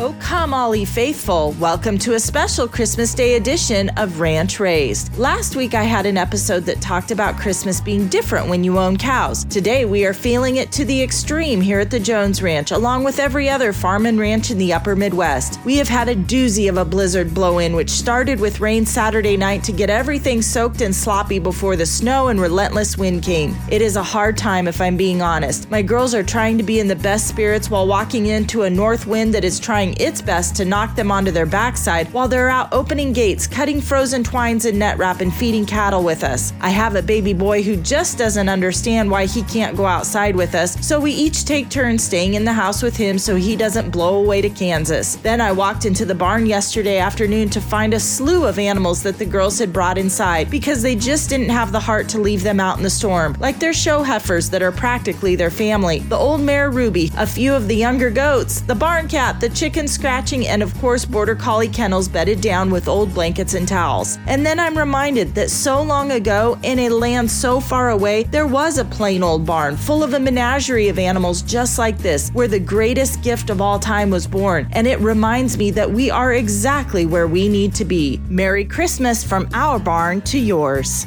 Oh, come, all ye faithful. Welcome to a special Christmas Day edition of Ranch Raised. Last week, I had an episode that talked about Christmas being different when you own cows. Today, we are feeling it to the extreme here at the Jones Ranch, along with every other farm and ranch in the upper Midwest. We have had a doozy of a blizzard blow in, which started with rain Saturday night to get everything soaked and sloppy before the snow and relentless wind came. It is a hard time, if I'm being honest. My girls are trying to be in the best spirits while walking into a north wind that is trying trying its best to knock them onto their backside while they're out opening gates, cutting frozen twines and net wrap, and feeding cattle with us. I have a baby boy who just doesn't understand why he can't go outside with us, so we each take turns staying in the house with him so he doesn't blow away to Kansas. Then I walked into the barn yesterday afternoon to find a slew of animals that the girls had brought inside because they just didn't have the heart to leave them out in the storm, like their show heifers that are practically their family, the old mare Ruby, a few of the younger goats, the barn cat, the chicken chicken scratching, and of course, border collie kennels bedded down with old blankets and towels. And then I'm reminded that so long ago, in a land so far away, there was a plain old barn full of a menagerie of animals just like this, where the greatest gift of all time was born. And it reminds me that we are exactly where we need to be. Merry Christmas from our barn to yours.